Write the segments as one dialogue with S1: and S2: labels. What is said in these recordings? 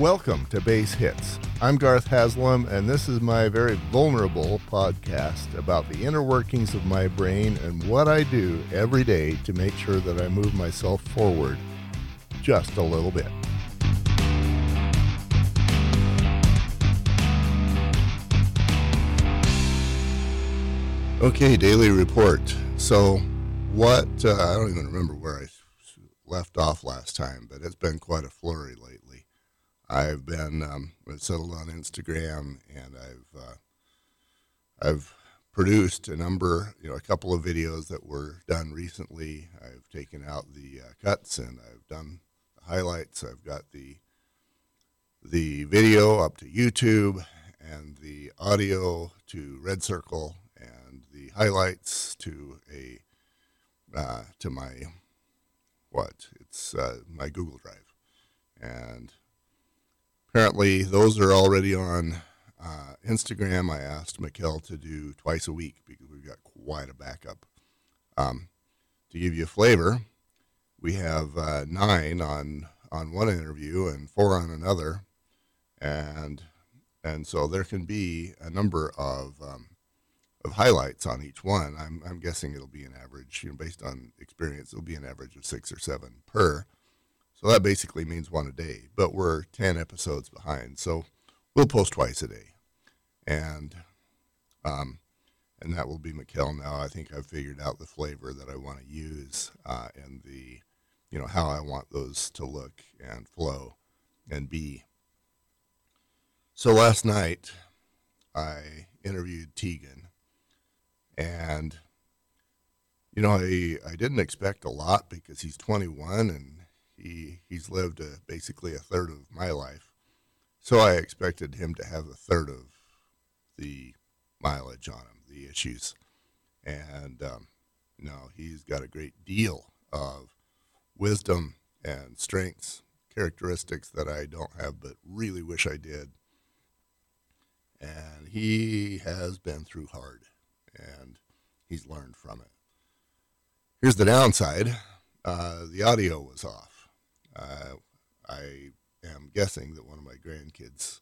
S1: Welcome to Base Hits. I'm Garth Haslam, and this is my very vulnerable podcast about the inner workings of my brain and what I do every day to make sure that I move myself forward just a little bit. Okay, daily report. So, what, uh, I don't even remember where I left off last time, but it's been quite a flurry lately. I've been um, settled on Instagram, and I've uh, I've produced a number, you know, a couple of videos that were done recently. I've taken out the uh, cuts and I've done the highlights. I've got the the video up to YouTube and the audio to Red Circle and the highlights to a uh, to my what it's uh, my Google Drive and apparently those are already on uh, Instagram. I asked Mikkel to do twice a week because we've got quite a backup. Um, to give you a flavor, we have uh, nine on on one interview and four on another, and and so there can be a number of um, of highlights on each one. I'm I'm guessing it'll be an average, you know, based on experience, it'll be an average of six or seven per. So that basically means one a day, but we're 10 episodes behind. So we'll post twice a day. And, um, and that will be Mikkel now. I think I've figured out the flavor that I want to use uh, and the, you know, how I want those to look and flow and be. So last night I interviewed Tegan and, you know, I, I didn't expect a lot because he's 21 and he he's lived a, basically a third of my life, so I expected him to have a third of the mileage on him, the issues, and um, no, he's got a great deal of wisdom and strengths, characteristics that I don't have, but really wish I did. And he has been through hard, and he's learned from it. Here's the downside: uh, the audio was off uh, I am guessing that one of my grandkids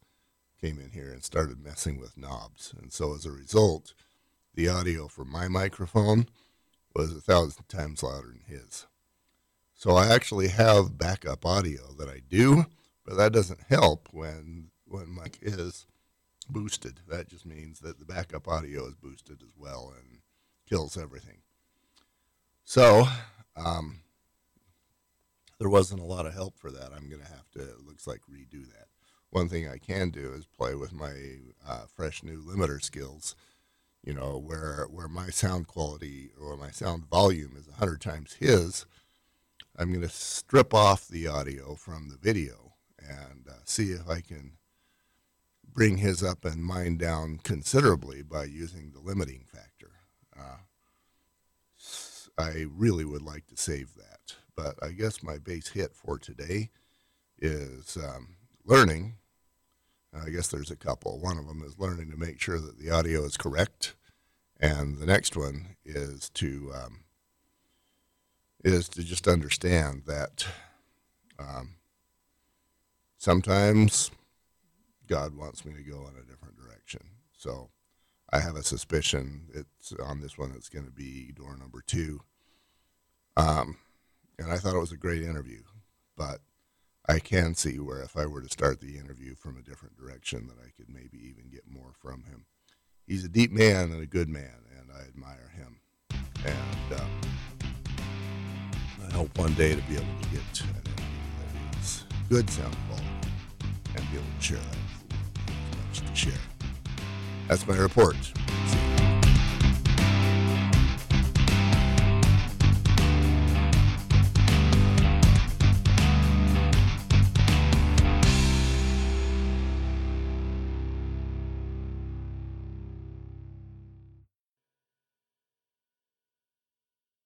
S1: came in here and started messing with knobs. And so as a result, the audio from my microphone was a thousand times louder than his. So I actually have backup audio that I do, but that doesn't help when when mic is boosted. That just means that the backup audio is boosted as well and kills everything. So um, there wasn't a lot of help for that. I'm going to have to, it looks like, redo that. One thing I can do is play with my uh, fresh new limiter skills, you know, where, where my sound quality or my sound volume is 100 times his. I'm going to strip off the audio from the video and uh, see if I can bring his up and mine down considerably by using the limiting factor. Uh, I really would like to save that but I guess my base hit for today is um, learning. I guess there's a couple. One of them is learning to make sure that the audio is correct, and the next one is to um, is to just understand that um, sometimes God wants me to go in a different direction. So I have a suspicion it's on this one. It's going to be door number two. Um, and I thought it was a great interview. But I can see where if I were to start the interview from a different direction, that I could maybe even get more from him. He's a deep man and a good man, and I admire him. And um, I hope one day to be able to get an interview that is good sound quality and be able to share that much to share. That's my report.